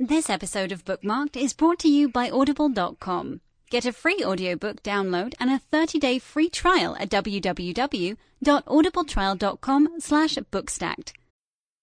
This episode of Bookmarked is brought to you by Audible.com. Get a free audiobook download and a 30-day free trial at www.audibletrial.com slash bookstacked.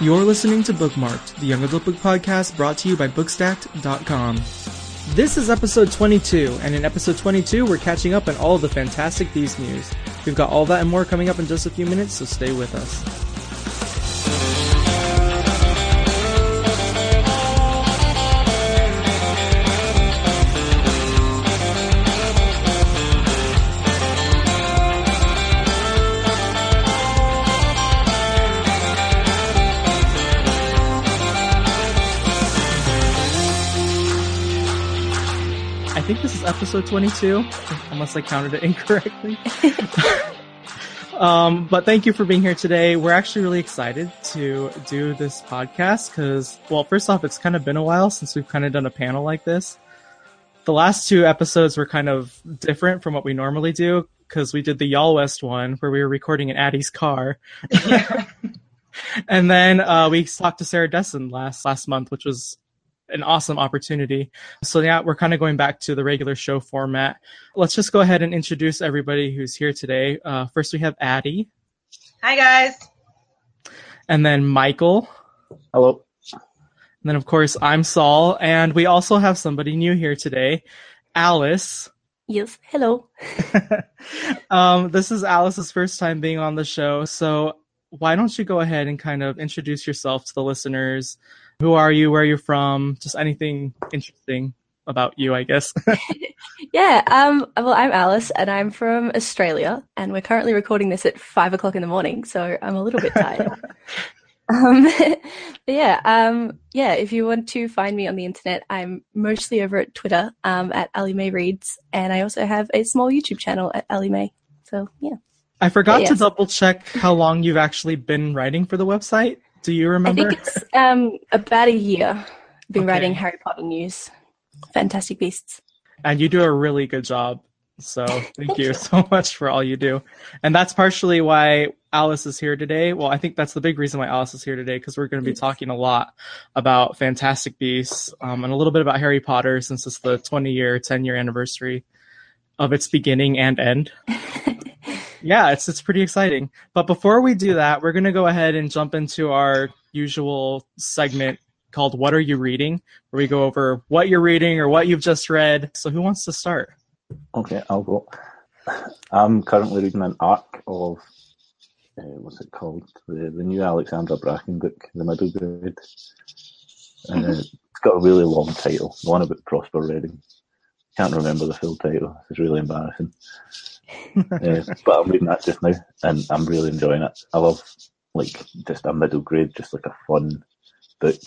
You're listening to Bookmarked, the young adult book podcast brought to you by Bookstacked.com. This is episode 22, and in episode 22, we're catching up on all the Fantastic Beasts news. We've got all that and more coming up in just a few minutes, so stay with us. Episode 22, unless I counted it incorrectly. um, but thank you for being here today. We're actually really excited to do this podcast because, well, first off, it's kind of been a while since we've kind of done a panel like this. The last two episodes were kind of different from what we normally do because we did the Y'all West one where we were recording in Addie's car. and then uh, we talked to Sarah Dessen last last month, which was an awesome opportunity. So yeah, we're kind of going back to the regular show format. Let's just go ahead and introduce everybody who's here today. Uh, first, we have Addie. Hi guys. And then Michael. Hello. And then of course I'm Saul, and we also have somebody new here today, Alice. Yes. Hello. um, this is Alice's first time being on the show, so why don't you go ahead and kind of introduce yourself to the listeners? Who are you? Where are you from? Just anything interesting about you, I guess. yeah. Um. Well, I'm Alice, and I'm from Australia, and we're currently recording this at five o'clock in the morning, so I'm a little bit tired. um. yeah. Um. Yeah. If you want to find me on the internet, I'm mostly over at Twitter. Um. At Ali May Reads, and I also have a small YouTube channel at Ali May. So yeah. I forgot yes. to double check how long you've actually been writing for the website. Do you remember? I think it's um, about a year. I've been okay. writing Harry Potter news, Fantastic Beasts. And you do a really good job. So thank, thank you, you so much for all you do. And that's partially why Alice is here today. Well, I think that's the big reason why Alice is here today because we're going to be talking a lot about Fantastic Beasts um, and a little bit about Harry Potter since it's the 20 year, 10 year anniversary of its beginning and end. yeah, it's it's pretty exciting. But before we do that, we're gonna go ahead and jump into our usual segment called "What Are You Reading?" where we go over what you're reading or what you've just read. So, who wants to start? Okay, I'll go. I'm currently reading an arc of uh, what's it called? The, the new Alexandra Bracken book, The Middle Grade. Uh, it's got a really long title, one about Prosper Redding. Can't remember the full title. It's really embarrassing uh, but I'm reading that just now, and I'm really enjoying it. I love like just a middle grade, just like a fun book,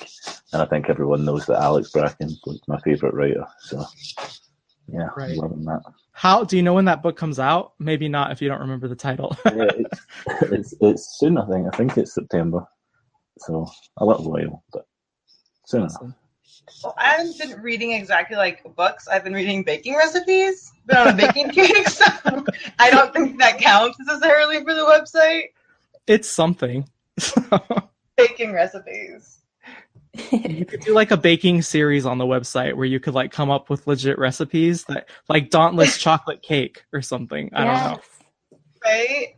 and I think everyone knows that Alex Bracken's like my favorite writer. So yeah, right. Loving that. How do you know when that book comes out? Maybe not if you don't remember the title. yeah, it's, it's, it's soon. I think. I think it's September. So a little while, but soon awesome. enough. Well, I haven't been reading exactly like books. I've been reading baking recipes, but on a baking cake, so I don't think that counts necessarily for the website. It's something. baking recipes. you could do like a baking series on the website where you could like come up with legit recipes that like dauntless chocolate cake or something. I yes. don't know. Right?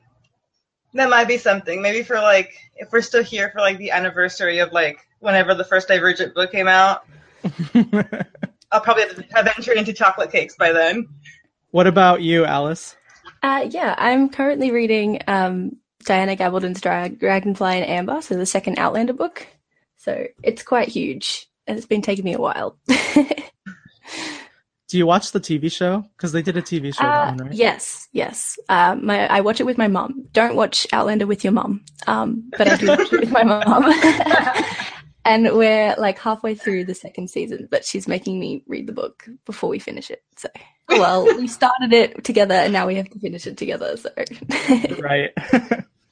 That might be something. Maybe for like if we're still here for like the anniversary of like whenever the first Divergent book came out. I'll probably have ventured into chocolate cakes by then. What about you, Alice? Uh, yeah, I'm currently reading um, Diana Gabaldon's Dra- Dragonfly and Amber, so the second Outlander book. So it's quite huge, and it's been taking me a while. Do you watch the TV show? Because they did a TV show. Uh, one, right? Yes, yes. Uh, my I watch it with my mom. Don't watch Outlander with your mom, Um, but I do watch it with my mom. and we're like halfway through the second season, but she's making me read the book before we finish it. So, oh well, we started it together, and now we have to finish it together. So, right.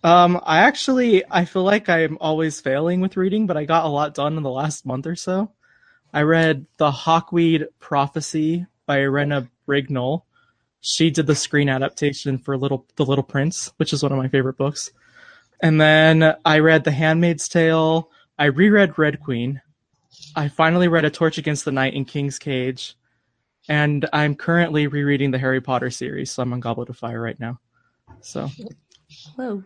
um, I actually I feel like I'm always failing with reading, but I got a lot done in the last month or so. I read The Hawkweed Prophecy by Rena Brignull. She did the screen adaptation for Little The Little Prince, which is one of my favorite books. And then I read The Handmaid's Tale. I reread Red Queen. I finally read A Torch Against the Night in King's Cage. And I'm currently rereading the Harry Potter series, so I'm on Goblet of Fire right now. So whoa.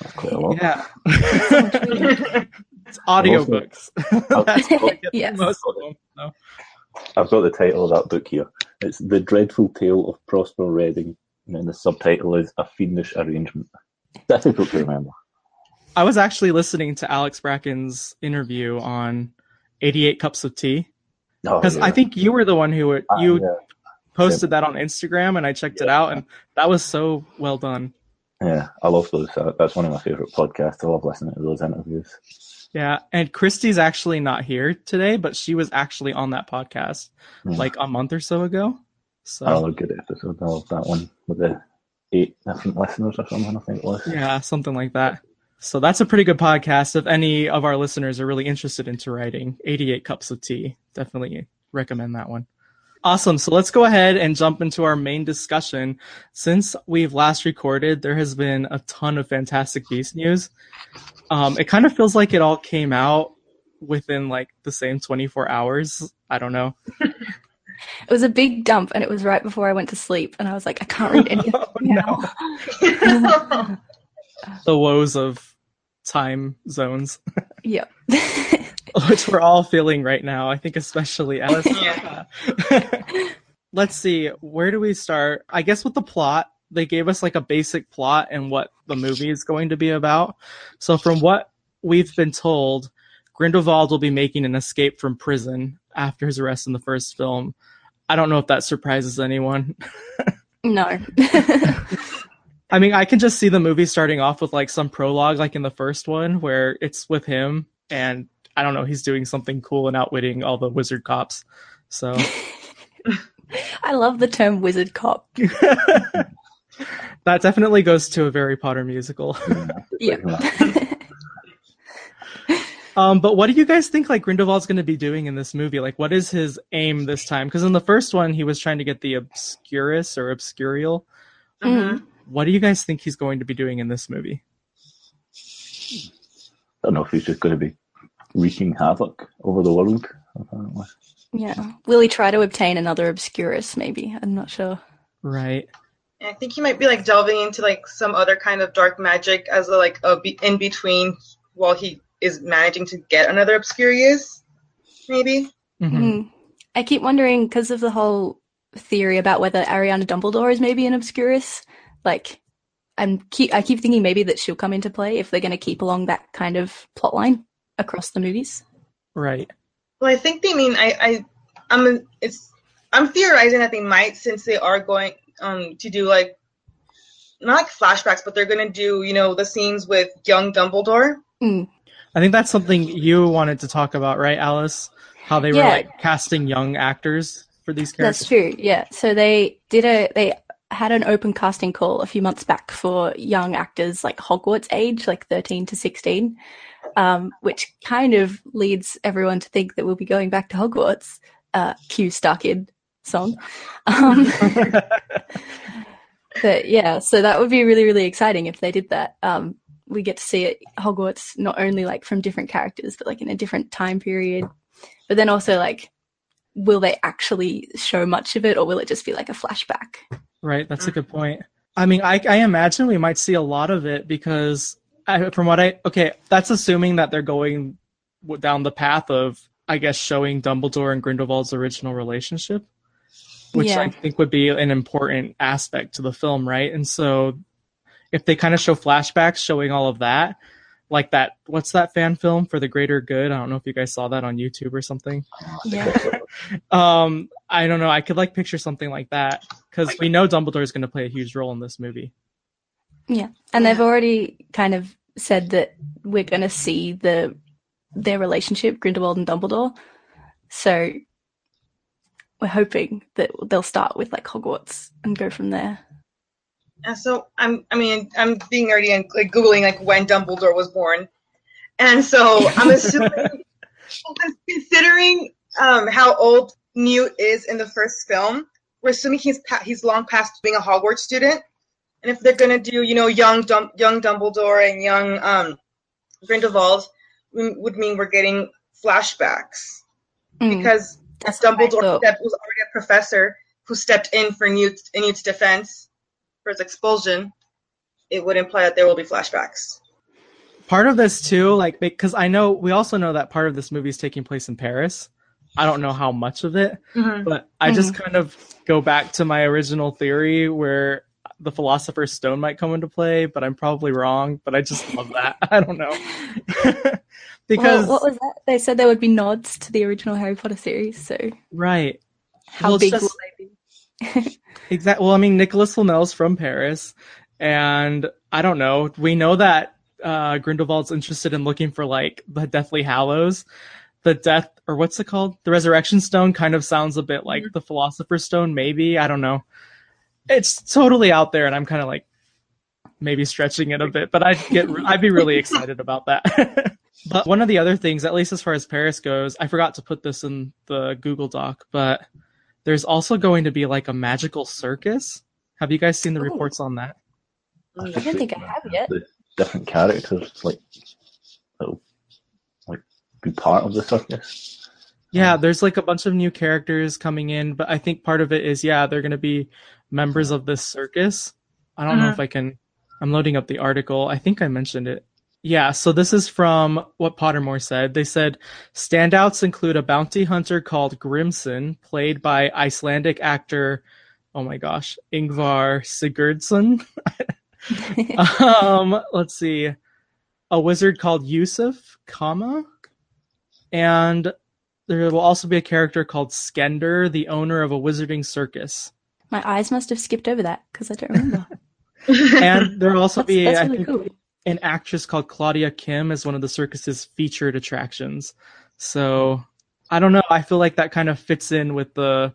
That's quite a lot. yeah. It's audiobooks. That's I get Yes. most of them. So. I've got the title of that book here. It's The Dreadful Tale of Prosper Redding, and then the subtitle is A Fiendish Arrangement. Difficult to remember. I was actually listening to Alex Bracken's interview on 88 Cups of Tea Oh, because yeah. I think you were the one who you yeah. posted that on Instagram and I checked it out and that was so well done. Yeah, I love those. Uh, That's one of my favourite podcasts. I love listening to those interviews. Yeah, and Christy's actually not here today, but she was actually on that podcast Yeah. like a month or so ago. So oh, Another good episode. I love that one with the eight different listeners or something, I think it was. Yeah, something like that. So that's a pretty good podcast. If any of our listeners are really interested into writing 88 Cups of Tea, definitely recommend that one. Awesome. So let's go ahead and jump into our main discussion. Since we've last recorded, there has been a ton of Fantastic Beast news. Um, it kind of feels like it all came out within like the same 24 hours. I don't know. It was a big dump, and it was right before I went to sleep, and I was like, I can't read anything Oh, now. The woes of time zones. yep. which we're all feeling right now. I think especially Alice. Yeah. Let's see, where do we start? I guess with the plot, they gave us like a basic plot and what the movie is going to be about. So from what we've been told, Grindelwald will be making an escape from prison after his arrest in the first film. I don't know if that surprises anyone. no. I mean, I can just see the movie starting off with like some prologue, like in the first one, where it's with him and I don't know, he's doing something cool and outwitting all the wizard cops. So I love the term wizard cop. that definitely goes to a Harry Potter musical. Yep. um, but what do you guys think like Grindelwald's going to be doing in this movie? Like, what is his aim this time? Because in the first one, he was trying to get the Obscurus or Obscurial. Mm. What do you guys think he's going to be doing in this movie? I don't know if he's just going to be wreaking havoc over the world, apparently. Yeah. Will he try to obtain another Obscurus, maybe? I'm not sure. Right. I think he might be like delving into like some other kind of dark magic as a like a be- in between while he is managing to get another Obscurious, maybe. Mhm. Mm. I keep wondering because of the whole theory about whether Ariana Dumbledore is maybe an Obscurus. Like, I'm keep I keep thinking maybe that she'll come into play if they're going to keep along that kind of plot line across the movies. Right. Well, I think they mean I I I'm it's I'm theorizing that they might since they are going um to do like not like flashbacks, but they're gonna do you know the scenes with young Dumbledore. Mm. I think that's something you wanted to talk about, right, Alice? How they were Yeah. like casting young actors for these characters. That's true. Yeah. So they did a they had an open casting call a few months back for young actors like Hogwarts age, like 13 to 16, um, which kind of leads everyone to think that we'll be going back to Hogwarts. Uh, cue StarKid song. Um, but yeah, so that would be really, really exciting if they did that. Um, we get to see it Hogwarts not only like from different characters, but like in a different time period. But then also like will they actually show much of it or will it just be like a flashback? Right, that's a good point. I mean, I, I imagine we might see a lot of it because, I, from what I okay, that's assuming that they're going down the path of, I guess, showing Dumbledore and Grindelwald's original relationship, which I think would be an important aspect to the film, right? And so, if they kind of show flashbacks showing all of that, like that, what's that fan film for the greater good? I don't know if you guys saw that on YouTube or something. Yeah. um I don't know. I could like picture something like that because we know Dumbledore is going to play a huge role in this movie. Yeah, and they've already kind of said that we're going to see the their relationship, Grindelwald and Dumbledore. So we're hoping that they'll start with like Hogwarts and go from there. And so I'm, I mean, I'm being nerdy and like googling like when Dumbledore was born, and so I'm assuming, considering um, how old Newt is in the first film, we're assuming he's pa- he's long past being a Hogwarts student, and if they're gonna do you know young Dum- young Dumbledore and young um, Grindelwald, we, would mean we're getting flashbacks Mm. because That's Dumbledore stepped, was already a professor who stepped in for Newt in Newt's defense for his expulsion. It would imply that there will be flashbacks. Part of this too, like because I know we also know that part of this movie is taking place in Paris. I don't know how much of it, but I just kind of go back to my original theory where the Philosopher's Stone might come into play, but I'm probably wrong. But I just love that. I don't know because Well, what was that? They said there would be nods to the original Harry Potter series. So right. how Well, big just- will they be? Exactly. Well, I mean, Nicholas Flamel's from Paris, and I don't know. We know that uh, Grindelwald's interested in looking for like the Deathly Hallows. The death, or what's it called? The Resurrection Stone kind of sounds a bit like the Philosopher's Stone, maybe. I don't know. It's totally out there, and I'm kind of like maybe stretching it a bit, but I'd get, I'd be really excited about that. but one of the other things, at least as far as Paris goes, I forgot to put this in the Google Doc, but there's also going to be like a magical circus. Have you guys seen the oh. reports on that? I don't think I have yet. Uh, different characters, like, that'll like be part of the circus. Yeah, there's like a bunch of new characters coming in, but I think part of it is yeah, they're going to be members of this circus. I don't know Mhm. if I can. I'm loading up the article. I think I mentioned it. Yeah, so this is from what Pottermore said. They said standouts include a bounty hunter called Grimmson, played by Icelandic actor, oh my gosh, Ingvar Sigurdsson. um, let's see, a wizard called Yusuf Kama, and there will also be a character called Skender, the owner of a wizarding circus. My eyes must have skipped over that because I don't remember. And there'll also That's, be, that's I really think, cool. an actress called Claudia Kim as one of the circus's featured attractions. So I don't know. I feel like that kind of fits in with the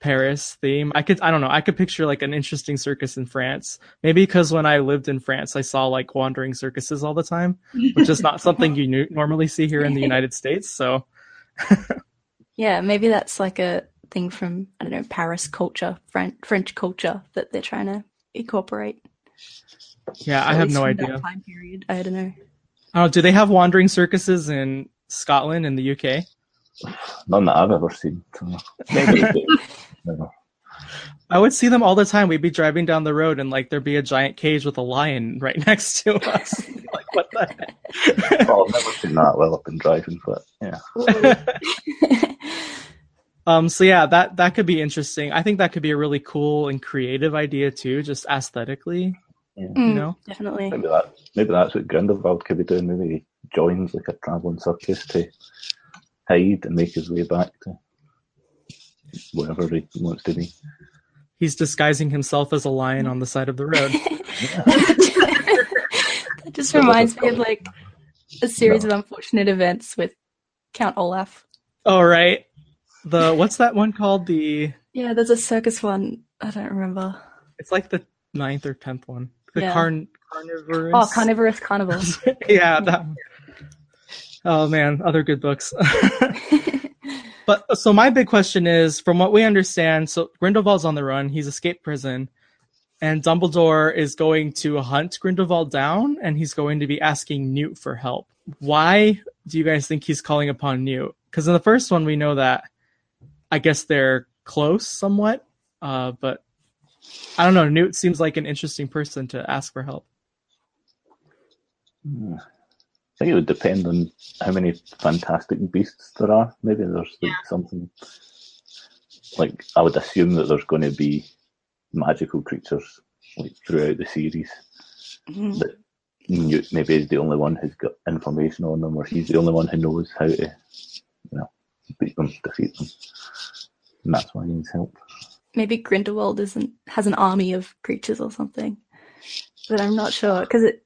Paris theme. I could, I don't know. I could picture like an interesting circus in France. Maybe because when I lived in France, I saw like wandering circuses all the time, which is not something you nu- normally see here in the United States. So Yeah, maybe that's like a thing from I don't know Paris culture, French French culture that they're trying to incorporate. yeah, I have no idea. Time period. I don't know. Oh, do they have wandering circuses in Scotland and the UK? None that I've ever seen. Maybe they do. Never. I would see them all the time. We'd be driving down the road and like there'd be a giant cage with a lion right next to us. like what the heck? Well, I've never seen that while I've been driving, but yeah. Um so yeah, that that could be interesting. I think that could be a really cool and creative idea too, just aesthetically, yeah. you Mm, know. Definitely. Maybe that maybe that's what Grindelwald could be doing. Maybe he joins like a travelling circus to hide and make his way back to wherever he wants to be. He's disguising himself as a lion on the side of the road. That just reminds me of like a series of unfortunate events with Count Olaf. All right. The what's that one called? The Yeah, there's a circus one. I don't remember. it's like the ninth or tenth one. The Yeah. carn carnivorous. Oh, Carnivorous Carnival. yeah, that. Oh man, other good books. but so my big question is, from what we understand, so Grindelwald's on the run. He's escaped prison, and Dumbledore is going to hunt Grindelwald down, and he's going to be asking Newt for help. Why do you guys think he's calling upon Newt? Because in the first one, we know that I guess they're close somewhat, uh, but I don't know. Newt seems like an interesting person to ask for help. Hmm. I think it would depend on how many fantastic beasts there are. Maybe there's like something like I would assume that there's going to be magical creatures like throughout the series. Mhm. That Newt maybe is the only one who's got information on them, or he's the only one who knows how to, you know, beat them, defeat them. and that's why he needs help. Maybe Grindelwald isn't has an army of creatures or something, but I'm not sure because it,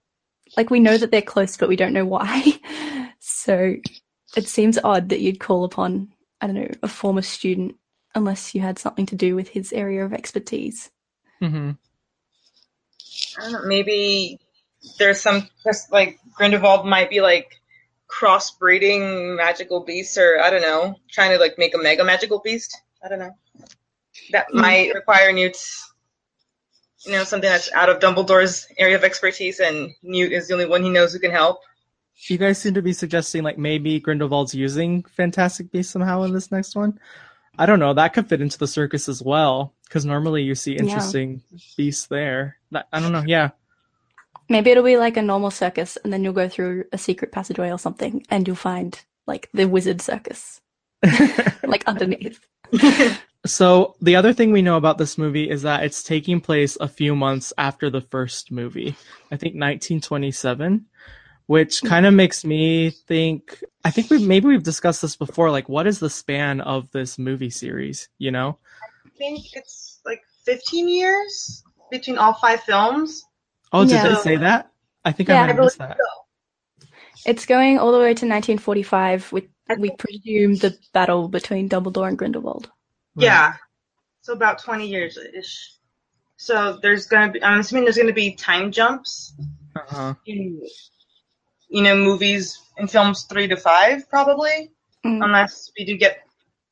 like, we know that they're close, but we don't know why. so it seems odd that you'd call upon I don't know a former student unless you had something to do with his area of expertise. hmm I don't know, maybe there's some just like Grindelwald might be like crossbreeding magical beasts, or I don't know, trying to like make a mega magical beast. I don't know. That hmm. might require Newt's, you know, something that's out of Dumbledore's area of expertise, and Newt is the only one he knows who can help. You guys seem to be suggesting like maybe Grindelwald's using Fantastic Beasts somehow in this next one. I don't know. That could fit into the circus as well, because normally you see interesting beasts there. That- I don't know. Yeah, Maybe it'll be like a normal circus, and then you'll go through a secret passageway or something, and you'll find like the wizard circus, like underneath. So the other thing we know about this movie is that it's taking place a few months after the first movie. I think 1927, which hmm. kind of makes me think. I think we maybe we've discussed this before. Like, what is the span of this movie series? You know? I think it's like 15 years between all five films. Oh, did Yeah. they say that? I think Yeah, I I might have missed that. so. It's going all the way to 1945, with I we presume the battle between Dumbledore and Grindelwald. Yeah. So about 20 years ish. So there's going to be, I'm assuming there's going to be time jumps Uh-huh. in, you know, movies and films three to five, probably. Mm. Unless we do get,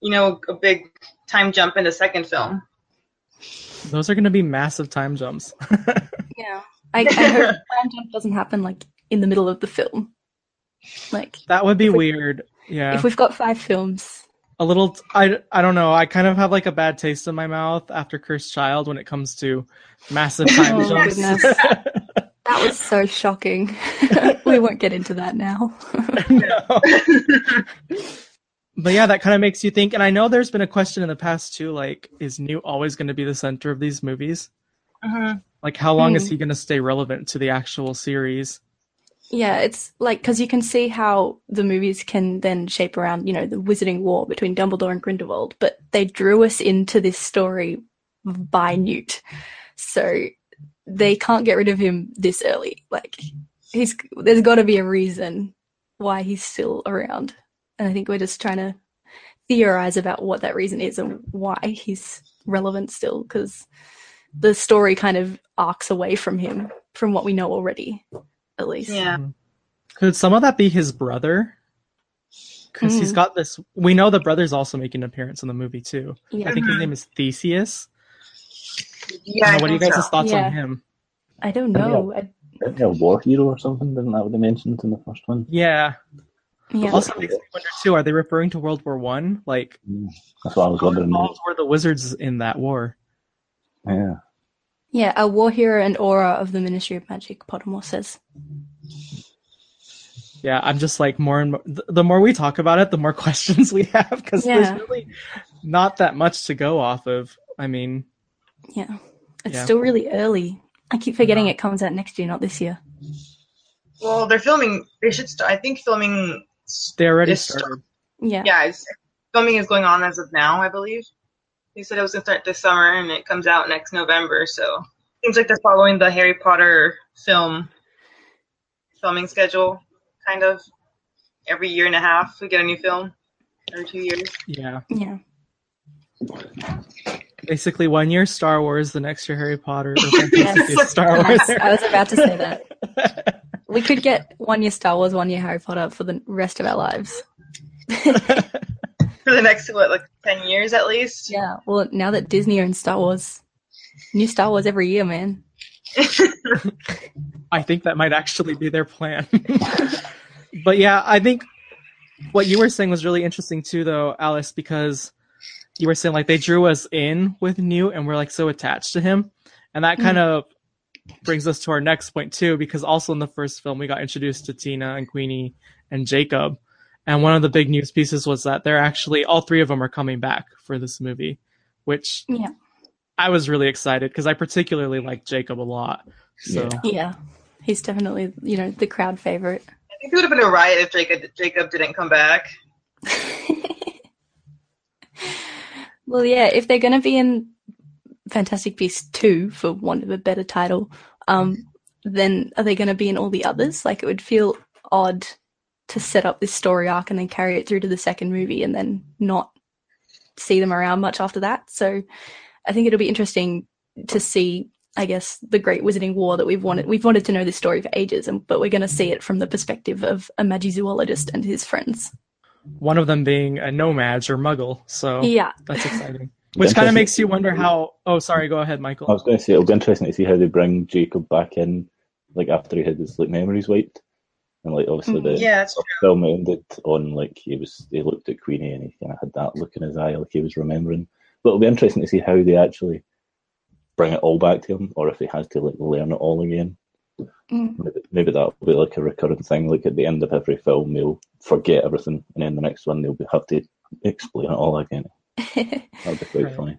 you know, a big time jump in the second film. Those are going to be massive time jumps. Yeah, I, I hope time jump doesn't happen like in the middle of the film. Like that would be If we- weird. Yeah. if we've got five films, a little I, I don't know i kind of have like a bad taste in my mouth after cursed child when it comes to massive time Oh, jumps goodness. that was so shocking. we won't get into that now. No. but yeah that kind of makes you think and i know there's been a question in the past too like is newt always going to be the center of these movies Mm-hmm. Like how long is Hmm. he going to stay relevant to the actual series Yeah, it's like because you can see how the movies can then shape around, you know, the wizarding war between Dumbledore and Grindelwald, but they drew us into this story by Newt, so they can't get rid of him this early. Like, he's there's got to be a reason why he's still around, and I think we're just trying to theorize about what that reason is and why he's relevant still, because the story kind of arcs away from him from what we know already, at least. Yeah. could some of that be his brother because he's got this we know the brother's also making an appearance in the movie too Yeah. i think his name is theseus Yeah. I what are you guys' so. thoughts Yeah. on him I don't know. I, Isn't he a war hero or something? Didn't that what they mentioned in the first one? yeah yeah. Also makes me wonder too, are they referring to World War One? Like Mm, That's what I was how wondering. involved were the wizards in that war? Yeah. yeah, a war hero and Auror of the Ministry of Magic, Pottermore says. Yeah, I'm just like more and more the more we talk about it, the more questions we have because Yeah. there's really not that much to go off of. I mean, Yeah. It's Yeah. still really early. I keep forgetting it comes out next year, not this year. Well, they're filming. They should start. I think filming. they already It's- started. Yeah. Yeah, filming is going on as of now, I believe. They said it was gonna start this summer, and it comes out next November. So seems like they're following the Harry Potter film filming schedule, kind of. Every year and a half, we get a new film. Every two years. Yeah, Yeah. basically one year Star Wars, the next year Harry Potter. Or Yes. Star Wars. Yes, I was about to say that. We could get one year Star Wars, one year Harry Potter for the rest of our lives. For the next what, like ten years at least. Yeah. Well, now that Disney owns Star Wars, new Star Wars every year, man. I think that might actually be their plan. but yeah, I think what you were saying was really interesting too, though, Alice, because you were saying like they drew us in with Newt and we're like so attached to him. And that kind mm-hmm. of brings us to our next point too, because also in the first film we got introduced to Tina and Queenie and Jacob. And one of the big news pieces was that they're actually all three of them are coming back for this movie, which Yeah. I was really excited because I particularly like Jacob a lot. So Yeah. Yeah. He's definitely, you know, the crowd favorite. I think it would have been a riot if Jacob Jacob didn't come back. Well, yeah, if they're going to be in Fantastic Beasts 2, for want of a better title, um, then are they going to be in all the others? Like, it would feel odd to set up this story arc and then carry it through to the second movie and then not see them around much after that. So I think it'll be interesting to see, I guess, the Great Wizarding War that we've wanted. We've wanted to know this story for ages, and but we're going to see it from the perspective of a magizoologist and his friends. One of them being a No-Maj or muggle. So Yeah. that's exciting. Which kind of makes you wonder how. Oh, sorry. Go ahead, Michael. I was going to say it'll be interesting to see how they bring Jacob back in, like after he had his like memories wiped, and like obviously the Yeah, that's the film ended on like he was he looked at Queenie and he kind of had that look in his eye like he was remembering. But it'll be interesting to see how they actually bring it all back to him, or if he has to like learn it all again. Mm. Maybe, maybe that'll be like a recurring thing. Like at the end of every film, they'll forget everything, and then the next one they'll have to explain it all again. That'd be quite Right. funny.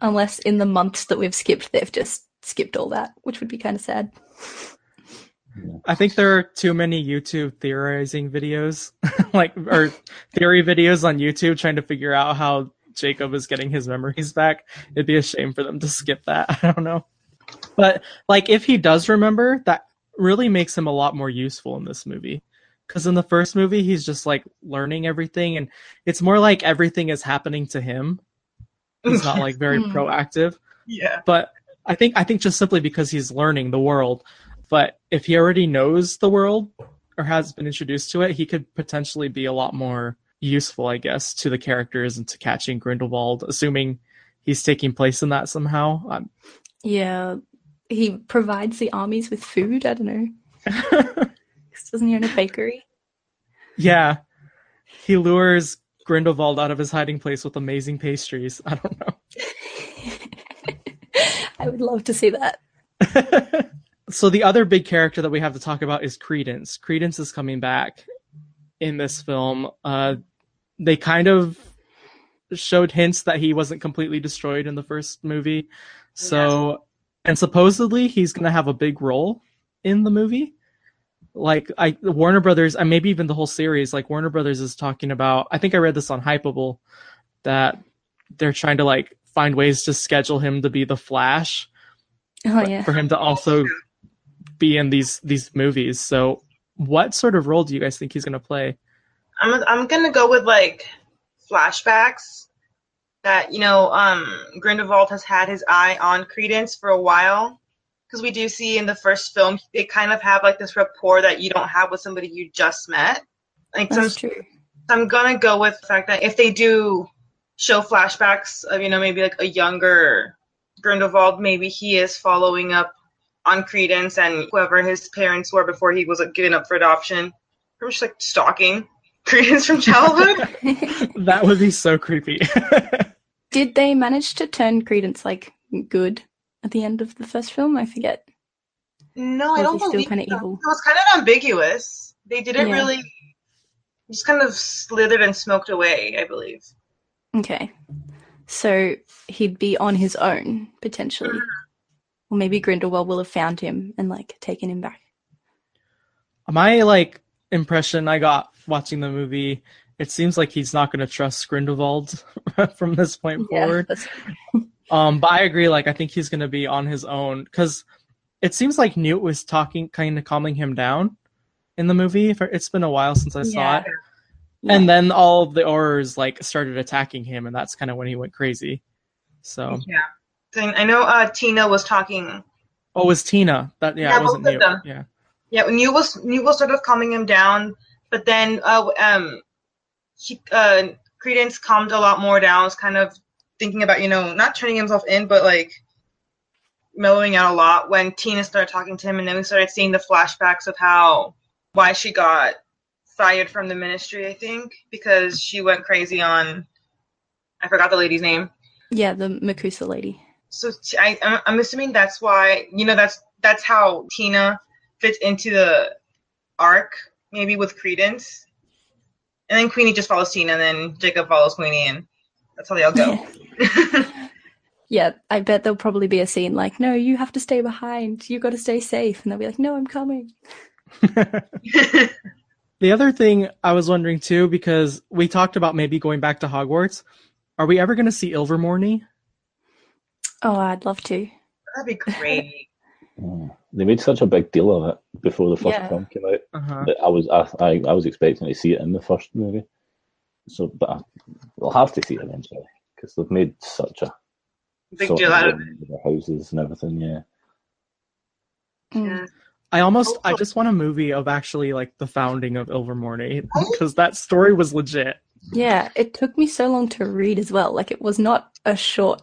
Unless in the months that we've skipped, they've just skipped all that, which would be kind of sad. I think there are too many YouTube theorizing videos, like or theory videos on YouTube trying to figure out how Jacob is getting his memories back. It'd be a shame for them to skip that. I don't know. But like if he does remember, that really makes him a lot more useful in this movie. Cuz in the first movie he's just like learning everything and it's more like everything is happening to him. He's not like very Hmm. proactive yeah. but I think I think just simply because he's learning the world. But if he already knows the world or has been introduced to it, he could potentially be a lot more useful, I guess, to the characters and to catching Grindelwald, assuming he's taking place in that somehow. Um, Yeah, he provides the armies with food. I don't know. Doesn't he own a bakery? yeah, he lures Grindelwald out of his hiding place with amazing pastries. I don't know. I would love to see that. so the other big character that we have to talk about is Credence. Credence is coming back in this film. Uh, they kind of showed hints that he wasn't completely destroyed in the first movie. So, and supposedly he's going to have a big role in the movie. Like I, Warner Brothers, and maybe even the whole series. Like Warner Brothers is talking about. I think I read this on Hypable that they're trying to like find ways to schedule him to be the Flash Oh yeah. for him to also be in these these movies. So, what sort of role do you guys think he's going to play? I'm I'm gonna go with like flashbacks that you know um Grindelwald has had his eye on Credence for a while because we do see in the first film they kind of have like this rapport that you don't have with somebody you just met. Like some, That's true. I'm gonna go with the fact that if they do show flashbacks of you know maybe like a younger Grindelwald, maybe he is following up on Credence and whoever his parents were before he was like, given up for adoption. Or just like stalking Credence from childhood. That would be so creepy. Did they manage to turn Credence like good at the end of the first film? I forget. no, Or I don't he still believe kinda evil? It was kind of ambiguous. They didn't Yeah. really just kind of slithered and smoked away, I believe. Okay. So he'd be on his own, potentially. Mm-hmm. Or maybe Grindelwald will have found him and like taken him back. My like impression I got watching the movie, it seems like he's not going to trust Grindelwald from this point forward. Um, but I agree. Like, I think he's going to be on his own because it seems like Newt was talking, kind of calming him down in the movie. For it's been a while since I saw Yeah. it, and then all of the Aurors like started attacking him, and that's kind of when he went crazy. So, Yeah. Then I know uh, Tina was talking. oh, it was Tina? That yeah, Yeah, it wasn't both of Newt. them. Yeah, Yeah, Newt was Newt was sort of calming him down, but then uh, um, he, uh, Credence calmed a lot more down. Was kind of thinking about you know not turning himself in, but like mellowing out a lot when Tina started talking to him, and then we started seeing the flashbacks of how why she got fired from the ministry. I think because she went crazy on I forgot the lady's name. Yeah, the MACUSA lady. So t- I, I'm, I'm assuming that's why you know that's that's how Tina fits into the arc, maybe with Credence, and then Queenie just follows Tina, and then Jacob follows Queenie, and that's how they all go. Yeah, I bet there'll probably be a scene like, no, you have to stay behind. You got to stay safe. And they'll be like, no, I'm coming. The other thing I was wondering too, because we talked about maybe going back to Hogwarts, Are we ever going to see Ilvermorny? Oh, I'd love to. That'd be great. Mm. They made such a big deal of it before the first Yeah. film came out Uh-huh. that I was I, I, I was expecting to see it in the first movie. So, but I, I'll have to see it eventually because they've made such a Big deal out of it. with their houses and everything. Yeah, Mm. Yeah. I almost, I just want a movie of actually like the founding of Ilvermorny because that story was legit. Yeah, it took me so long to read as well. Like it was not a short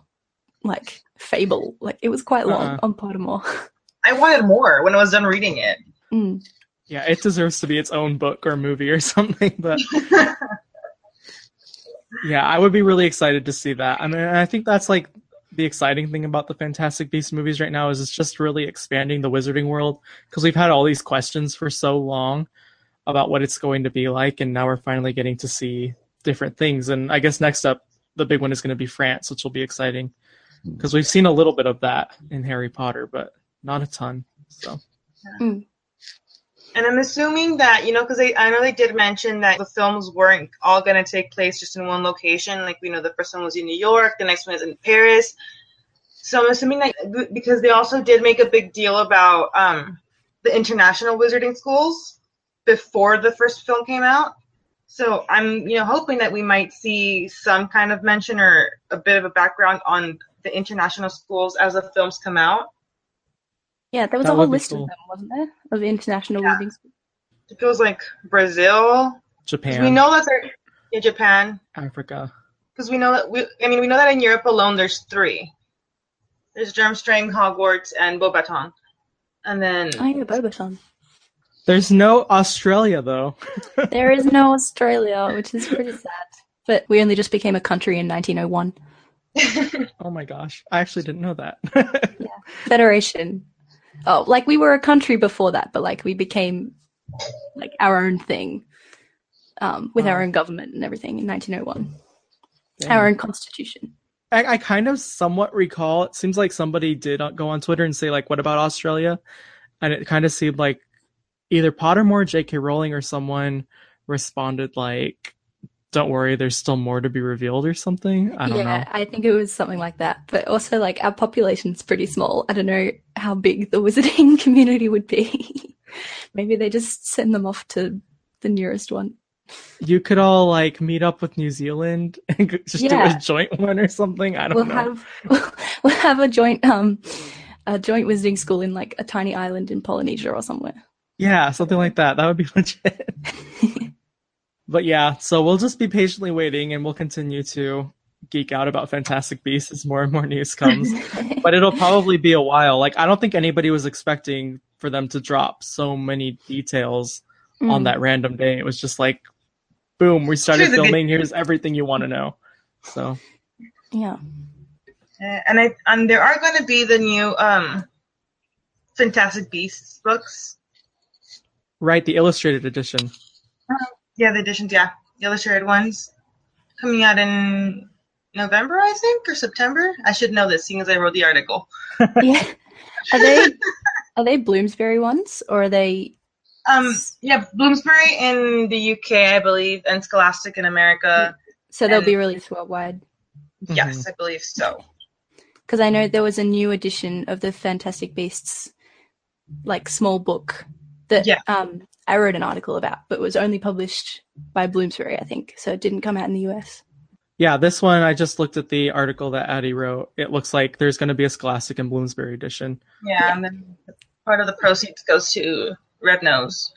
like fable. Like it was quite long Uh-uh. on Pottermore. I wanted more when I was done reading it. Mm. Yeah, it deserves to be its own book or movie or something. But yeah, I would be really excited to see that. I mean, I think that's like the exciting thing about the Fantastic Beasts movies right now is it's just really expanding the Wizarding world because we've had all these questions for so long about what it's going to be like, and now we're finally getting to see different things. And I guess next up, the big one is going to be France, which will be exciting because we've seen a little bit of that in Harry Potter, but not a ton. So And I'm assuming that, you know, because I know they did mention that the films weren't all going to take place just in one location. Like, we know the first one was in New York, the next one is in Paris. So I'm assuming that because they also did make a big deal about um, the international wizarding schools before the first film came out. So I'm, you know, hoping that we might see some kind of mention or a bit of a background on the international schools as the films come out. Yeah, there was That a whole list cool. of them, wasn't there? Of international Yeah. wizarding schools. It feels like Brazil, Japan, We know that they're in Japan. Africa. Because we know that we, I mean, we know that in Europe alone, there's three. There's Durmstrang, Hogwarts, and Beauxbaton. And then Oh yeah, Beauxbaton. There's no Australia though. there is no Australia, which is pretty sad. But we only just became a country in 1901. Oh my gosh, I actually didn't know that. Federation. Oh, like we were a country before that, but like we became like our own thing um, with our own government and everything in 1901. Dang. Our own constitution. I, I kind of somewhat recall. It seems like somebody did uh, go on Twitter and say like, "What about Australia?" And it kind of seemed like either Pottermore, J.K. Rowling, or someone responded like, "Don't worry, there's still more to be revealed" or something. I don't yeah, know. I think it was something like that. But also, like, our population's pretty small. I don't know how big the wizarding community would be. Maybe they just send them off to the nearest one. You could all like meet up with New Zealand and just do a joint one or something. I don't We'll know. have we'll have a joint um a joint wizarding school in like a tiny island in Polynesia or somewhere. Yeah, something like that. That would be legit. But yeah, so we'll just be patiently waiting and we'll continue to geek out about Fantastic Beasts as more and more news comes. but it'll probably be a while. Like I don't think anybody was expecting for them to drop so many details on Mm. that random day. It was just like boom, we started Here's a good- filming, here's everything you want to know. So Yeah. Uh, and I and there are going to be the new um, Fantastic Beasts books. right, the illustrated edition. Yeah, the editions. Yeah, the illustrated ones coming out in November, I think, or September. I should know this, seeing as I wrote the article. Yeah. Are they are they Bloomsbury ones or are they Um, yeah, Bloomsbury in the UK, I believe, and Scholastic in America. so they'll And- be released worldwide? Yes, I believe so. Because I know there was a new edition of the Fantastic Beasts, like small book that Yeah. um, I wrote an article about, but was only published by Bloomsbury, I think, so it didn't come out in the US. Yeah, this one I just looked at the article that Addie wrote. It looks like there's going to be a Scholastic and Bloomsbury edition. Yeah, and then part of the proceeds goes to Red Nose.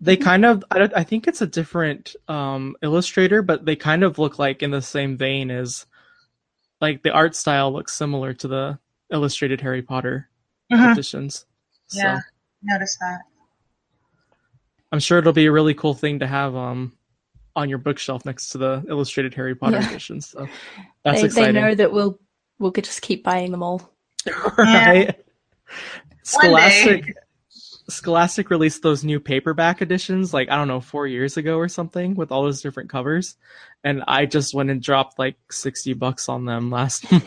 They kind of, I, I think it's a different um, illustrator, but they kind of look like in the same vein as, like the art style looks similar to the illustrated Harry Potter Mhm. editions. So Yeah, notice that. I'm sure it'll be a really cool thing to have um on your bookshelf next to the illustrated Harry Potter Yeah. editions. So that's they, they know that we'll we'll just keep buying them all. right? One. Scholastic Scholastic released those new paperback editions like I don't know 4 years ago or something with all those different covers and I just went and dropped like 60 bucks on them last month.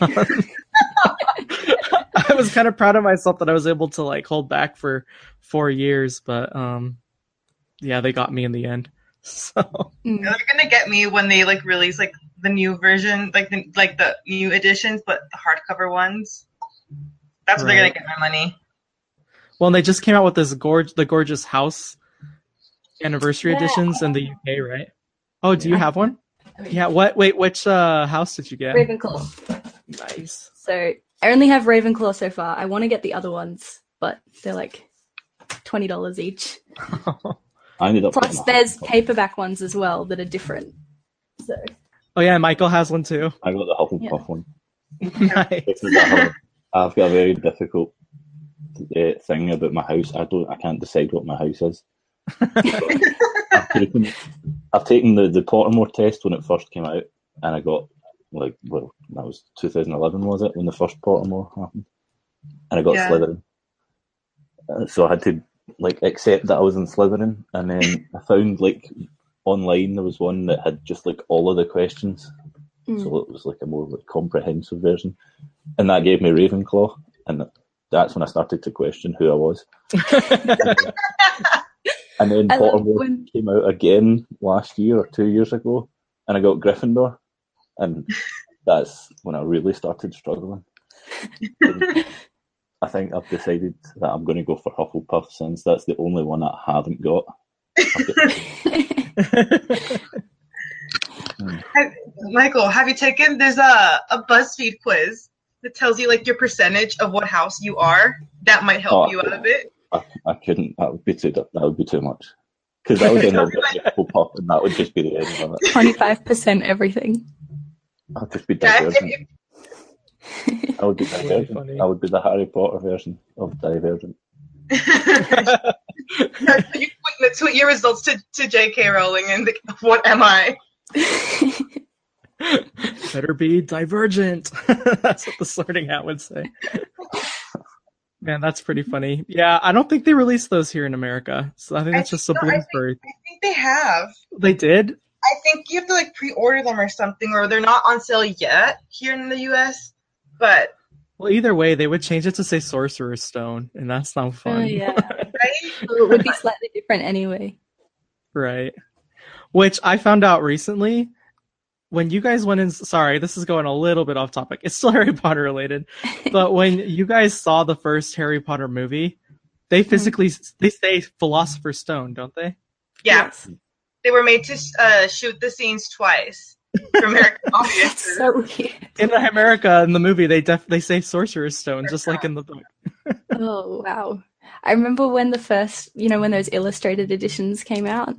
I was kind of proud of myself that I was able to like hold back for 4 years but um yeah, they got me in the end. So Mm. They're gonna get me when they like release like the new version, like the like the new editions, but the hardcover ones. That's where they're gonna get my money. Well, and they just came out with this gorge, the gorgeous house anniversary Yeah. editions in the UK, right? Oh, do you have one? Yeah. What? Wait, which uh house did you get? Ravenclaw. Nice. So I only have Ravenclaw so far. I want to get the other ones, but they're like twenty dollars each. I ended up. Plus, there's paperback ones as well that are different. So oh yeah, Michael has one too. I got the Hufflepuff one. nice. Because I have- I've got a very difficult uh, thing about my house. I don't. I can't decide what my house is. I've taken, I've taken the, the Pottermore test when it first came out, and I got like well, that was 2011, was it when the first Pottermore happened? And I got Yeah. Slytherin. Uh, so I had to like accept that I was in Slytherin, and then I found like online there was one that had just like all of the questions, Mm. so it was like a more like comprehensive version, and that gave me Ravenclaw, and that's when I started to question who I was. And then I Pottermore when- came out again last year or two years ago, and I got Gryffindor, and that's when I really started struggling. I think I've decided that I'm going to go for Hufflepuff since that's the only one I haven't got. Have, Michael, have you taken? There's a a BuzzFeed quiz that tells you like your percentage of what house you are. That might help Oh, you out a bit. I, I couldn't. That would be too. That would be too much. Because I would end up getting Hufflepuff, and that would just be the end of it. Twenty-five percent everything. I'd just be Yeah, if- divergent. I would be Really divergent. funny. I would be the Harry Potter version of divergent. if- you tweet, tweet your results to, to J.K. Rowling and the, what am I? Better be divergent. that's what the sorting hat would say. Man, that's pretty funny. Yeah, I don't think they released those here in America. So I think I that's just a think- no, I Bloomsbury. I think they have. They did? I think you have to like pre-order them or something, or they're not on sale yet here in the U.S. But Well, either way, they would change it to say Sorcerer's Stone, and that's not fun. Oh yeah, right? So it would be slightly different anyway. Right. Which I found out recently when you guys went in. Sorry, this is going a little bit off topic. It's still Harry Potter related. but when you guys saw the first Harry Potter movie, they physically they say Philosopher's Stone, don't they? yeah, Yes. they were made to uh, shoot the scenes twice for American That's so weird. In America, in the movie, they def they say Sorcerer's Stone, just like in the book. Oh wow. I remember when the first, you know, when those illustrated editions came out,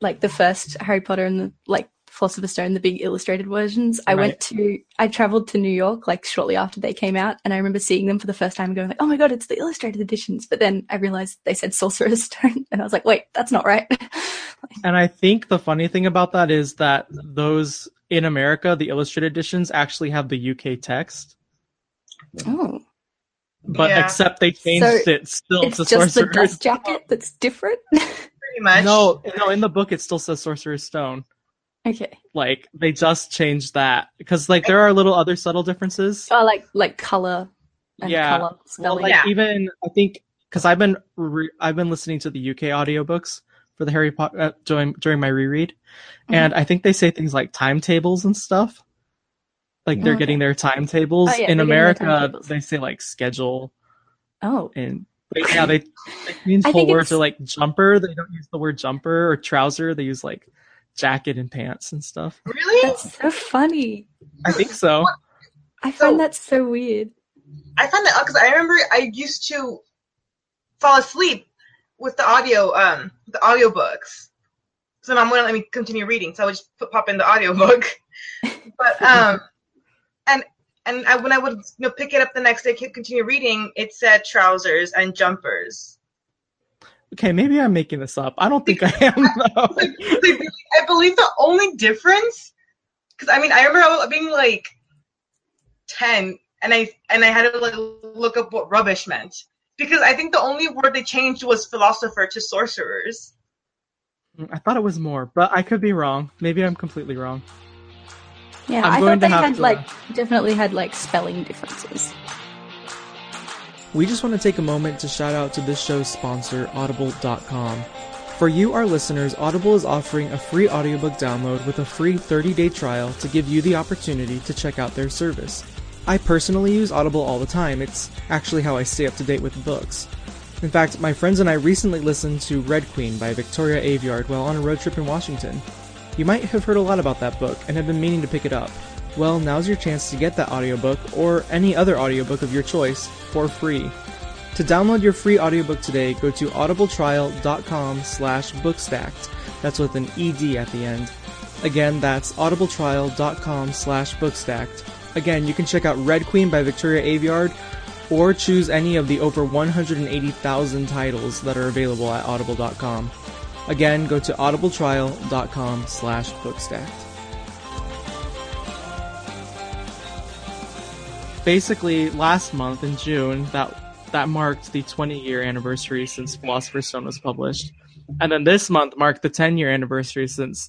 like the first Harry Potter and the like Philosopher's Stone, the big illustrated versions. I Right. went to, I traveled to New York like shortly after they came out, and I remember seeing them for the first time and going like, "Oh my god, it's the illustrated editions!" But then I realized they said Sorcerer's Stone, and I was like, "Wait, that's not right." And I think the funny thing about that is that those in America, the illustrated editions actually have the UK text, oh, but Yeah. except they changed So it still it's to just the Sorcerer's dust jacket that's different. Pretty much. No, no, in the book it still says Sorcerer's Stone. okay. Like they just changed that because like there are little other subtle differences. Oh, like like color and Yeah. color Well, like Yeah. even I think because I've been re- I've been listening to the UK audiobooks for the Harry Potter uh, during during my reread, Mm-hmm. and I think they say things like timetables and stuff. Like they're Okay. getting their timetables. Oh, yeah, In they're getting their America, timetables. they say like schedule oh, and but yeah, they, they change I whole words are like jumper. They don't use the word jumper or trouser. They use like jacket and pants and stuff. Really? that's so funny. I think so. I So- find that so weird. I find that because I remember I used to fall asleep with the audio, um, the audiobooks. So mom wouldn't let me continue reading, so I would just put, pop in the audiobook. but um, and and I, when I would you know pick it up the next day, keep- continue reading, it said trousers and jumpers. Okay, maybe I'm making this up. I don't think I am though. I believe the only difference, because I mean, I remember being like ten, and I and I had to like look up what rubbish meant because I think the only word they changed was philosopher to sorcerers. Mm, I thought it was more, but I could be wrong. Maybe I'm completely wrong. Yeah, I'm I thought they had to- like uh, definitely had like spelling differences. We just want to take a moment to shout out to this show's sponsor, Audible.com. For you, our listeners, Audible is offering a free audiobook download with a free 30 day trial to give you the opportunity to check out their service. I personally use Audible all the time, it's actually how I stay up to date with books. In fact, my friends and I recently listened to Red Queen by Victoria Aveyard while on a road trip in Washington. You might have heard a lot about that book and have been meaning to pick it up. Well, now's your chance to get that audiobook or any other audiobook of your choice for free. To download your free audiobook today, go to audibletrial.com slash bookstacked. That's with an ED at the end. Again, that's audibletrial.com slash bookstacked. Again, you can check out Red Queen by Victoria Aveyard or choose any of the over 180,000 titles that are available at audible.com. Again, go to audibletrial.com slash bookstacked. Basically, last month in June, that that marked the 20 year anniversary since Philosopher's Stone was published. And then this month marked the 10 year anniversary since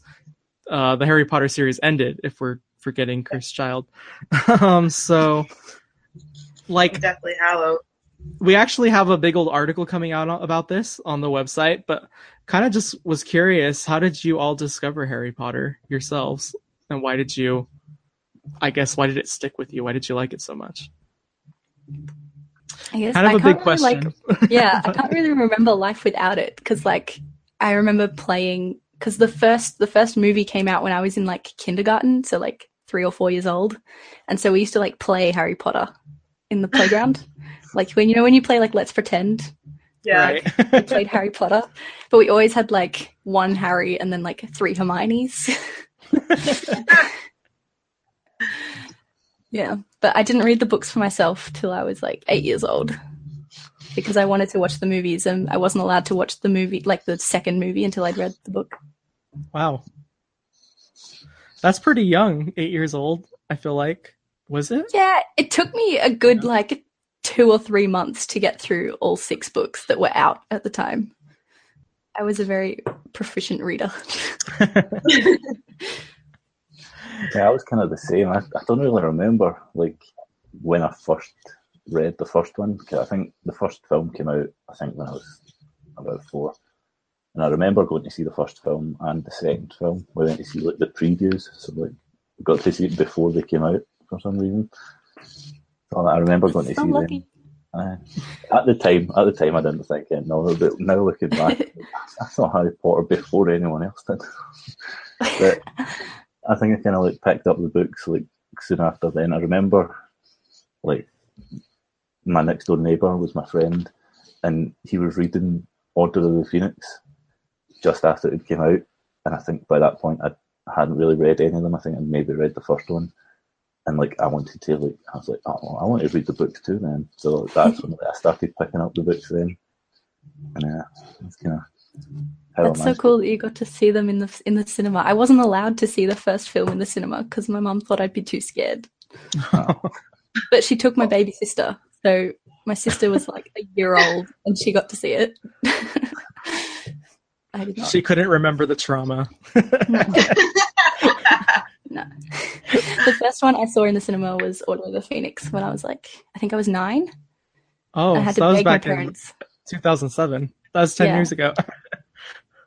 uh, the Harry Potter series ended, if we're forgetting Cursed Child. um, so, like, Deathly Hallow. we actually have a big old article coming out about this on the website, but kind of just was curious how did you all discover Harry Potter yourselves? And why did you, I guess, why did it stick with you? Why did you like it so much? I guess Kind of I a big can't really, question. Like, yeah, I can't really remember life without it because, like, I remember playing because the first the first movie came out when I was in like kindergarten, so like three or four years old, and so we used to like play Harry Potter in the playground, like when you know when you play like Let's Pretend, Yeah. we played Harry Potter, but we always had like one Harry and then like three Hermiones. yeah, but I didn't read the books for myself till I was like eight years old because I wanted to watch the movies and I wasn't allowed to watch the movie, like the second movie, until I'd read the book. wow. That's pretty young, eight years old, I feel like. Was it? Yeah, it took me a good like two or three months to get through all six books that were out at the time. I was a very proficient reader. Yeah, I was kind of the same. I, I don't really remember like when I first read the first one. 'cause I think the first film came out. I think when I was about four, and I remember going to see the first film and the second film. We went to see like the previews, so like we got to see it before they came out for some reason. So I remember going to So see them. Uh, at the time, at the time, I didn't think it. No, but now looking back, I saw Harry Potter before anyone else did. but I think I kind of like picked up the books like soon after then. I remember, like, my next door neighbour was my friend, and he was reading Order of the Phoenix just after it came out, and I think by that point I hadn't really read any of them. I think I'd maybe read the first one, and like I wanted to like I was like, oh, well, I want to read the books too then. So that's when I started picking up the books then, and yeah, it's kind of That's so cool that you got to see them in the in the cinema. I wasn't allowed to see the first film in the cinema because my mum thought I'd be too scared. Oh. But she took my oh. baby sister, so my sister was like a year old and she got to see it. I did not. she couldn't remember the trauma. No. the first one I saw in the cinema was Order of the Phoenix when I was like, I think I was nine. Oh, I had so to that was beg my back in parents. 2007. That was 10 Yeah. years ago.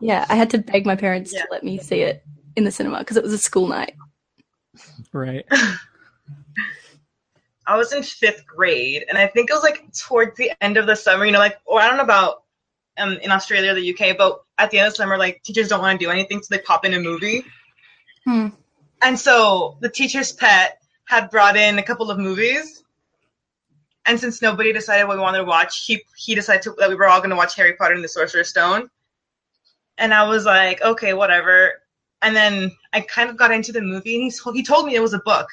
Yeah, I had to beg my parents Yeah. to let me see it in the cinema because it was a school night. right. I was in fifth grade, and I think it was like towards the end of the summer. You know, like or I don't know about um in Australia or the UK, but at the end of the summer, like teachers don't want to do anything, so they pop in a movie. Hmm. And so the teacher's pet had brought in a couple of movies. And since nobody decided what we wanted to watch, he he decided to, that we were all going to watch Harry Potter and the Sorcerer's Stone. And I was like, okay, whatever. And then I kind of got into the movie, and he he told me it was a book,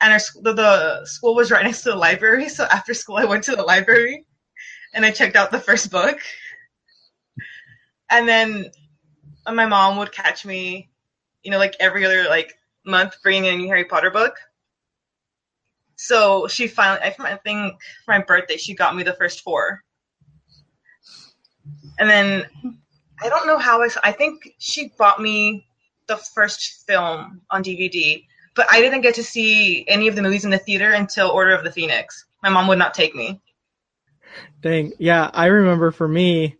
and our the, the school was right next to the library. So after school, I went to the library, and I checked out the first book. And then uh, my mom would catch me, you know, like every other like month, bringing a new Harry Potter book. So she finally, I I think for my birthday, she got me the first four. And then I don't know how I, I think she bought me the first film on DVD, but I didn't get to see any of the movies in the theater until Order of the Phoenix. My mom would not take me. Dang. Yeah, I remember for me,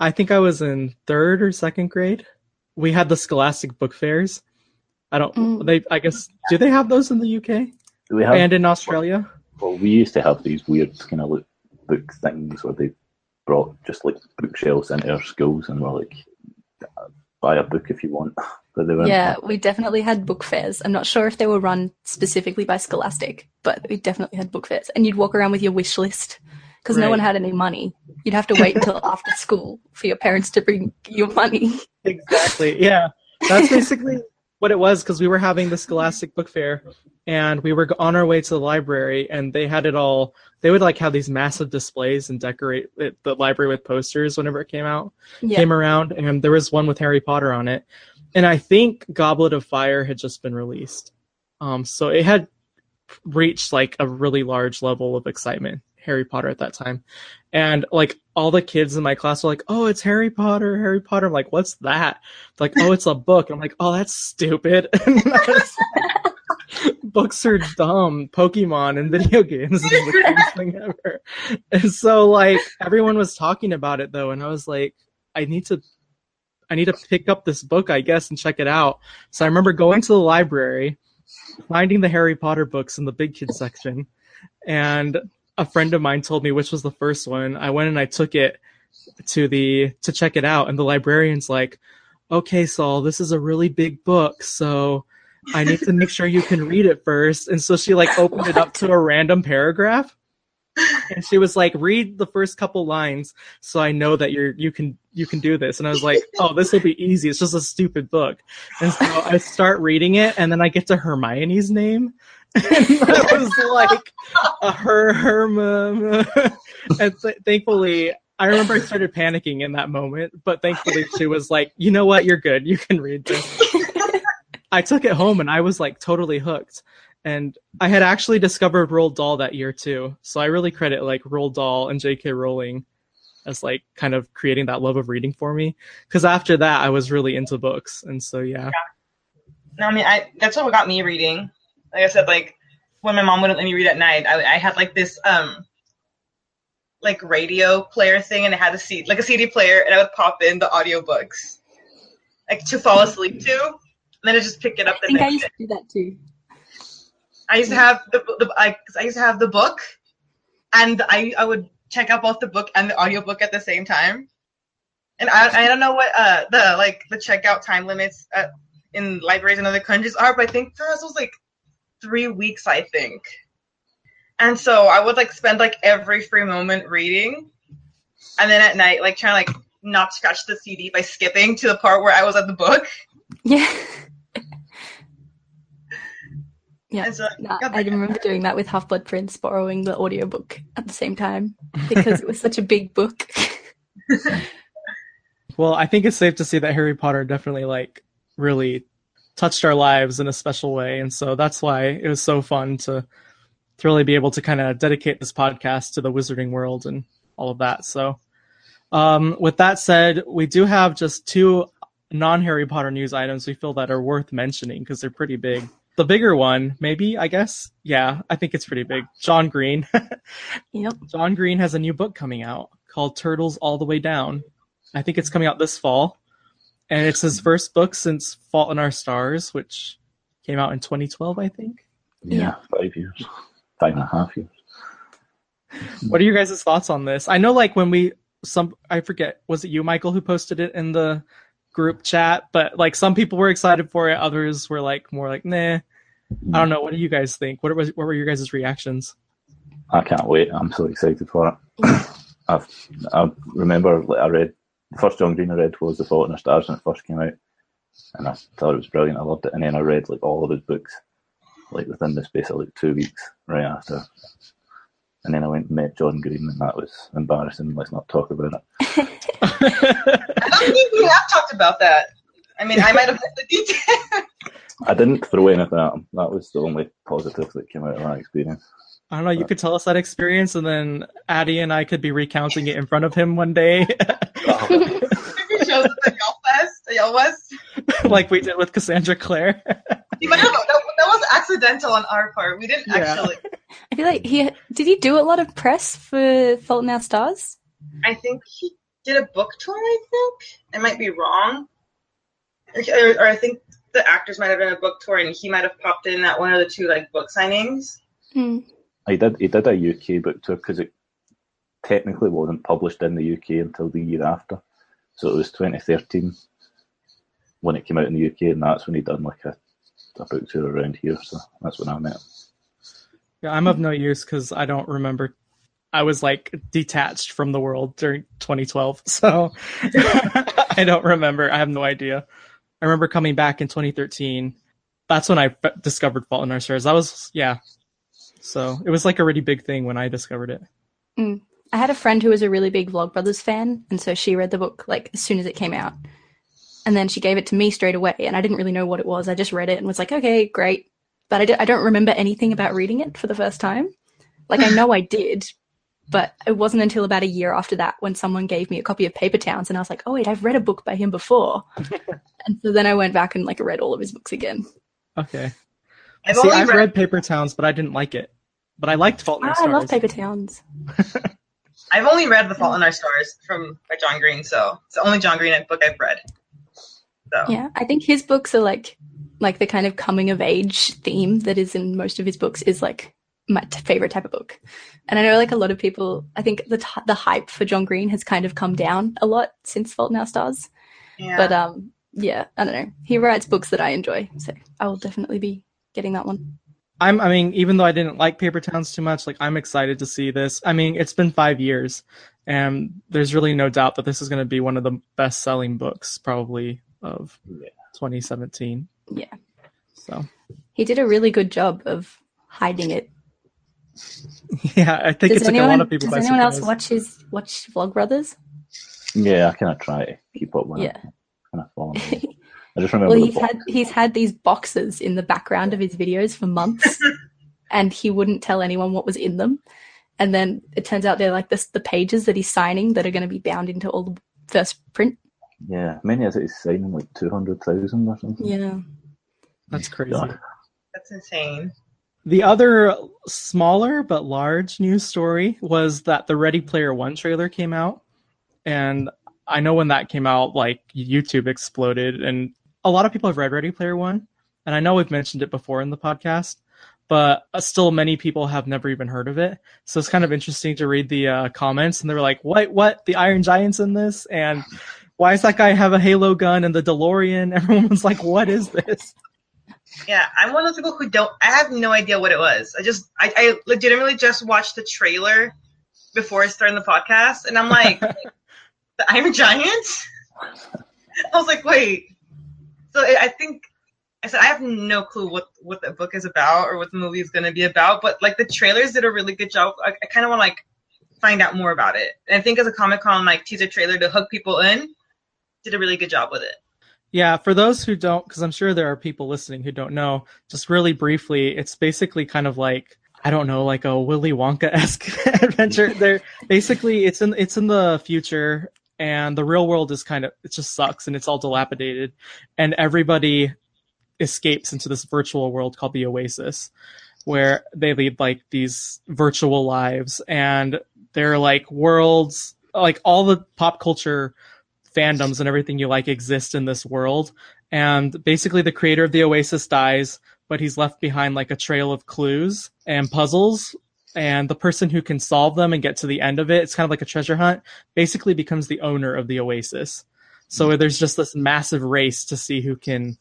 I think I was in third or second grade. We had the Scholastic book fairs. I don't. Mm. They. I guess. Do they have those in the UK Do we have? and in Australia? Well, we used to have these weird kind of like book things where they brought just like bookshelves into our schools and were like, buy a book if you want. But they weren't. Yeah, we definitely had book fairs. I'm not sure if they were run specifically by Scholastic, but we definitely had book fairs. And you'd walk around with your wish list because no one had any money. You'd have to wait until after school for your parents to bring you money. Exactly. Yeah. That's basically what it was because we were having the Scholastic Book Fair and we were on our way to the library and they had it all. They would like have these massive displays and decorate it, the library with posters whenever it came out. Yeah. Came around and there was one with Harry Potter on it. And I think Goblet of Fire had just been released. Um, so it had reached like a really large level of excitement, Harry Potter at that time. And like all the kids in my class were like, "Oh, it's Harry Potter, Harry Potter." I'm like, "What's that?" They're like, "Oh, it's a book." I'm like, "Oh, that's stupid." Books are dumb. Pokemon and video games is the coolest thing ever. And so like everyone was talking about it though, and I was like, I need to I need to pick up this book, I guess, and check it out. So I remember going to the library, finding the Harry Potter books in the big kids section, and a friend of mine told me which was the first one. I went and I took it to the to check it out, and the librarian's like, "Okay, Saul, this is a really big book, so I need to make sure you can read it first. And so she like opened it up to a random paragraph. And she was like, read the first couple lines so I know that you're you can you can do this. And I was like, oh, this will be easy. It's just a stupid book. And so I start reading it and then I get to Hermione's name. And I was like, a her Herma. and th- thankfully I remember I started panicking in that moment, but thankfully she was like, you know what, you're good. You can read this. I took it home and I was like totally hooked. And I had actually discovered Roald Dahl that year too. So I really credit like Roald Dahl and J.K. Rowling as like kind of creating that love of reading for me. Because after that, I was really into books. And so, yeah. No, I mean, I that's what got me reading. Like I said, like when my mom wouldn't let me read at night, I, I had like this um like radio player thing, and it had a CD, like a CD player, and I would pop in the audiobooks, like to fall asleep to, and then I just pick it up I think I used day. to do that too. I used to have the, the I, I used to have the book, and I I would check out both the book and the audiobook at the same time. And I I don't know what uh the like the checkout time limits at, in libraries in other countries are, but I think for us it was like three weeks, I think. And so I would like spend like every free moment reading, and then at night like trying to like not scratch the CD by skipping to the part where I was at the book. Yeah. yeah. So No, got I remember doing that with Half Blood Prince, borrowing the audiobook at the same time because it was such a big book. Well, I think it's safe to say that Harry Potter definitely like really touched our lives in a special way, and so that's why it was so fun to to really be able to kind of dedicate this podcast to the wizarding world and all of that. So, um, with that said, we do have just two non Harry Potter news items we feel that are worth mentioning because they're pretty big. The bigger one, maybe, I guess. Yeah, I think it's pretty big. John Green. yep. John Green has a new book coming out called Turtles All the Way Down. I think it's coming out this fall. And it's his first book since Fault in Our Stars, which came out in 2012, I think. Yeah, five years, five and a half years. What are your guys' thoughts on this? I know, like, when we, some, I forget, was it you, Michael, who posted it in the group chat? But, like, some people were excited for it, others were, like, more like, nah. I don't know. What do you guys think? What, was, what were your guys' reactions? I can't wait. I'm so excited for it. I've, I remember I read the first John Green I read was The Fault in Our Stars when it first came out, and I thought it was brilliant. I loved it, and then I read like all of his books, like within the space of like two weeks right after. And then I went and met John Green, and that was embarrassing. Let's not talk about it. I don't think we have talked about that. I mean, I might have missed the detail. I didn't throw anything at him. That was the only positive that came out of that experience. I don't know. You could tell us that experience, and then Addie and I could be recounting it in front of him one day, Maybe shows at the YALLFest, the YALLWest. like we did with Cassandra Clare. You might have, that, that was accidental on our part. We didn't Yeah. actually. I feel like he did he do a lot of press for Fault in Our Stars? I think he did a book tour. I think I might be wrong, or, or I think the actors might have been a book tour, and he might have popped in at one of the two like book signings. Hmm. He did. He did a UK book tour because it technically wasn't published in the UK until the year after, so it was 2013 when it came out in the UK, and that's when he done like a, a book tour around here. So that's when I met him. Yeah, I'm of no use because I don't remember. I was like detached from the world during 2012, so I don't remember. I have no idea. I remember coming back in 2013. That's when I discovered Fault in Our Stars. That was yeah. So it was like a really big thing when I discovered it. Mm. I had a friend who was a really big Vlogbrothers fan, and so she read the book like as soon as it came out. And then she gave it to me straight away, and I didn't really know what it was. I just read it and was like, okay, great. But I, d- I don't remember anything about reading it for the first time. Like, I know I did, but it wasn't until about a year after that when someone gave me a copy of Paper Towns, and I was like, oh, wait, I've read a book by him before. and so then I went back and like read all of his books again. Okay. I've See, only I've read, read Paper Towns, but I didn't like it. But I liked Fault in Our Ah, I love Paper Towns. I've only read The Fault in Our Stars from by John Green, so it's the only John Green book I've read. So Yeah, I think his books are like like the kind of coming of age theme that is in most of his books is like my t- favorite type of book. And I know like a lot of people, I think the t- the hype for John Green has kind of come down a lot since Fault in Our Stars. yeah. But um, yeah, I don't know. He writes books that I enjoy, so I will definitely be getting that one. I'm, I mean, even though I didn't like Paper Towns too much, like I'm excited to see this. I mean, it's been five years, and there's really no doubt that this is going to be one of the best-selling books, probably of Yeah. 2017. Yeah, So, he did a really good job of hiding it. yeah, I think Does it took anyone a lot of people does by anyone else watch his watch Vlogbrothers? Yeah, I kind of try to keep up with Yeah. it. Kind of follow him. I just remember Well, he's book. had he's had these boxes in the background of his videos for months, and he wouldn't tell anyone what was in them. And then it turns out they're like this the pages that he's signing that are going to be bound into all the first print. Yeah, many as it is signing like two hundred thousand or something. Yeah, That's crazy. God. that's insane. The other smaller but large news story was that the Ready Player One trailer came out. And I know when that came out, like YouTube exploded. And a lot of people have read Ready Player One. And I know we've mentioned it before in the podcast, but uh, still many people have never even heard of it. So it's kind of interesting to read the uh, comments. And they were like, what, what? The Iron Giant's in this? And why does that guy have a Halo gun and the DeLorean? Everyone was like, what is this? Yeah, I'm one of those people who don't. I have no idea what it was. I just, I, I legitimately just watched the trailer before starting the podcast, and I'm like, the Iron Giant. I was like, wait. So I think I said I have no clue what what the book is about or what the movie is going to be about, but like the trailers did a really good job. I, I kind of want to like find out more about it. And I think as a Comic Con like teaser trailer to hook people in, did a really good job with it. Yeah, for those who don't, because I'm sure there are people listening who don't know, just really briefly, it's basically kind of like I don't know, like a Willy Wonka esque adventure. There, basically, it's in it's in the future, and the real world is kind of it just sucks, and it's all dilapidated, and everybody escapes into this virtual world called the Oasis, where they lead like these virtual lives, and they're like worlds, like all the pop culture fandoms and everything you like exist in this world. And basically, the creator of the Oasis dies, but he's left behind like a trail of clues and puzzles. And the person who can solve them and get to the end of it, it's kind of like a treasure hunt, basically becomes the owner of the Oasis. So hmm. there's just this massive race to see who can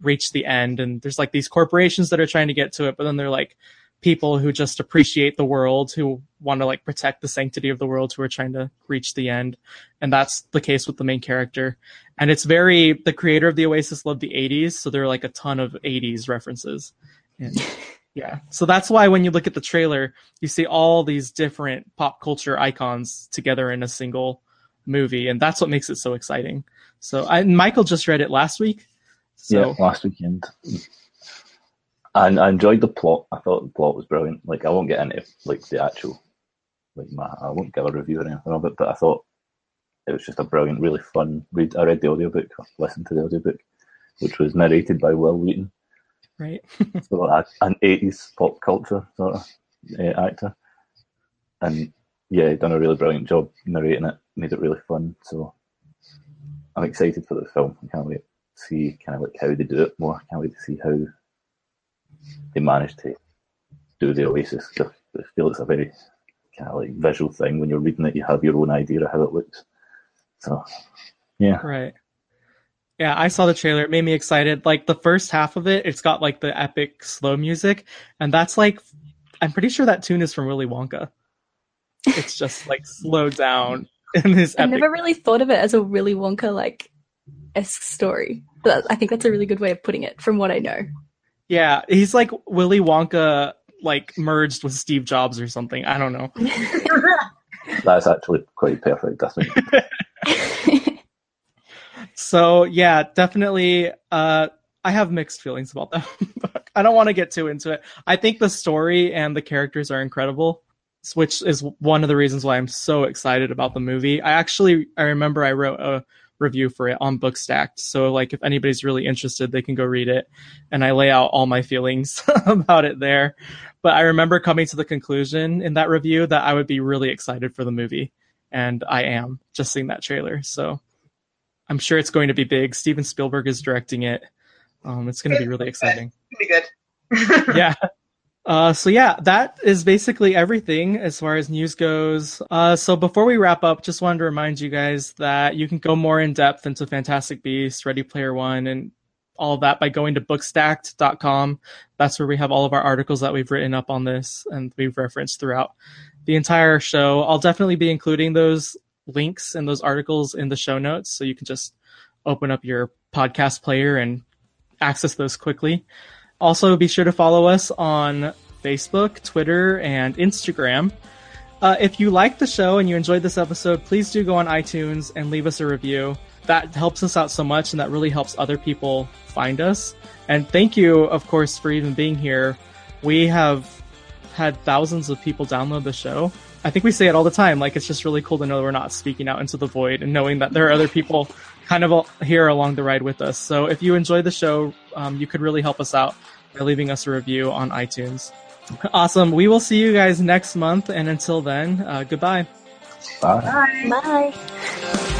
reach the end. And there's like these corporations that are trying to get to it, but then they're like people who just appreciate the world, who want to like protect the sanctity of the world, who are trying to reach the end and that's the case with the main character. And it's very the creator of the Oasis loved the 80s, so there are like a ton of 80s references. And yeah, so that's why when you look at the trailer, you see all these different pop culture icons together in a single movie, and that's what makes it so exciting. So I, Michael just read it last week. So yeah, last weekend. And I enjoyed the plot. I thought the plot was brilliant. Like I won't get into like the actual like my I won't give a review or anything of it, but I thought it was just a brilliant, really fun read. I read the audiobook, listened to the audiobook, which was narrated by Wil Wheaton. Right, so a- an eighties pop culture sort of uh, actor, and yeah, done a really brilliant job narrating it. made it really fun. So I'm excited for the film. I can't wait to see kind of like how they do it more. I can't wait to see how they manage to do the Oasis. I feel it's a very kind of like visual thing. When you're reading it, you have your own idea of how it looks. So, yeah. Right. Yeah, I saw the trailer. It made me excited. Like the first half of it, it's got like the epic slow music, and that's like, I'm pretty sure that tune is from Willy Wonka. It's just like slowed down in this. I never really thought of it as a Willy Wonka like esque story, but I think that's a really good way of putting it, from what I know. Yeah, he's like Willy Wonka, like merged with Steve Jobs or something. I don't know. That's actually quite perfect. I think. so yeah, definitely. Uh, I have mixed feelings about that book. I don't want to get too into it. I think the story and the characters are incredible, which is one of the reasons why I'm so excited about the movie. I actually I remember I wrote a review for it on Bookstacked. So like if anybody's really interested, they can go read it. And I lay out all my feelings about it there. But I remember coming to the conclusion in that review that I would be really excited for the movie. And I am just seeing that trailer. So I'm sure it's going to be big. Steven Spielberg is directing it. Um, it's going to be really exciting. Be good. yeah. Uh, so yeah, that is basically everything as far as news goes. Uh, so before we wrap up, just wanted to remind you guys that you can go more in depth into Fantastic Beasts, Ready Player One, and all of that by going to bookstacked.com. That's where we have all of our articles that we've written up on this and we've referenced throughout the entire show. I'll definitely be including those links and those articles in the show notes, so you can just open up your podcast player and access those quickly. Also, be sure to follow us on Facebook, Twitter, and Instagram. Uh, if you like the show and you enjoyed this episode, please do go on iTunes and leave us a review. That helps us out so much, and that really helps other people find us. And thank you, of course, for even being here. We have had thousands of people download the show. I think we say it all the time. Like, it's just really cool to know we're not speaking out into the void and knowing that there are other people kind of here along the ride with us. So if you enjoy the show, um, you could really help us out by leaving us a review on iTunes. Awesome. We will see you guys next month. And until then, uh, goodbye. Bye. Bye.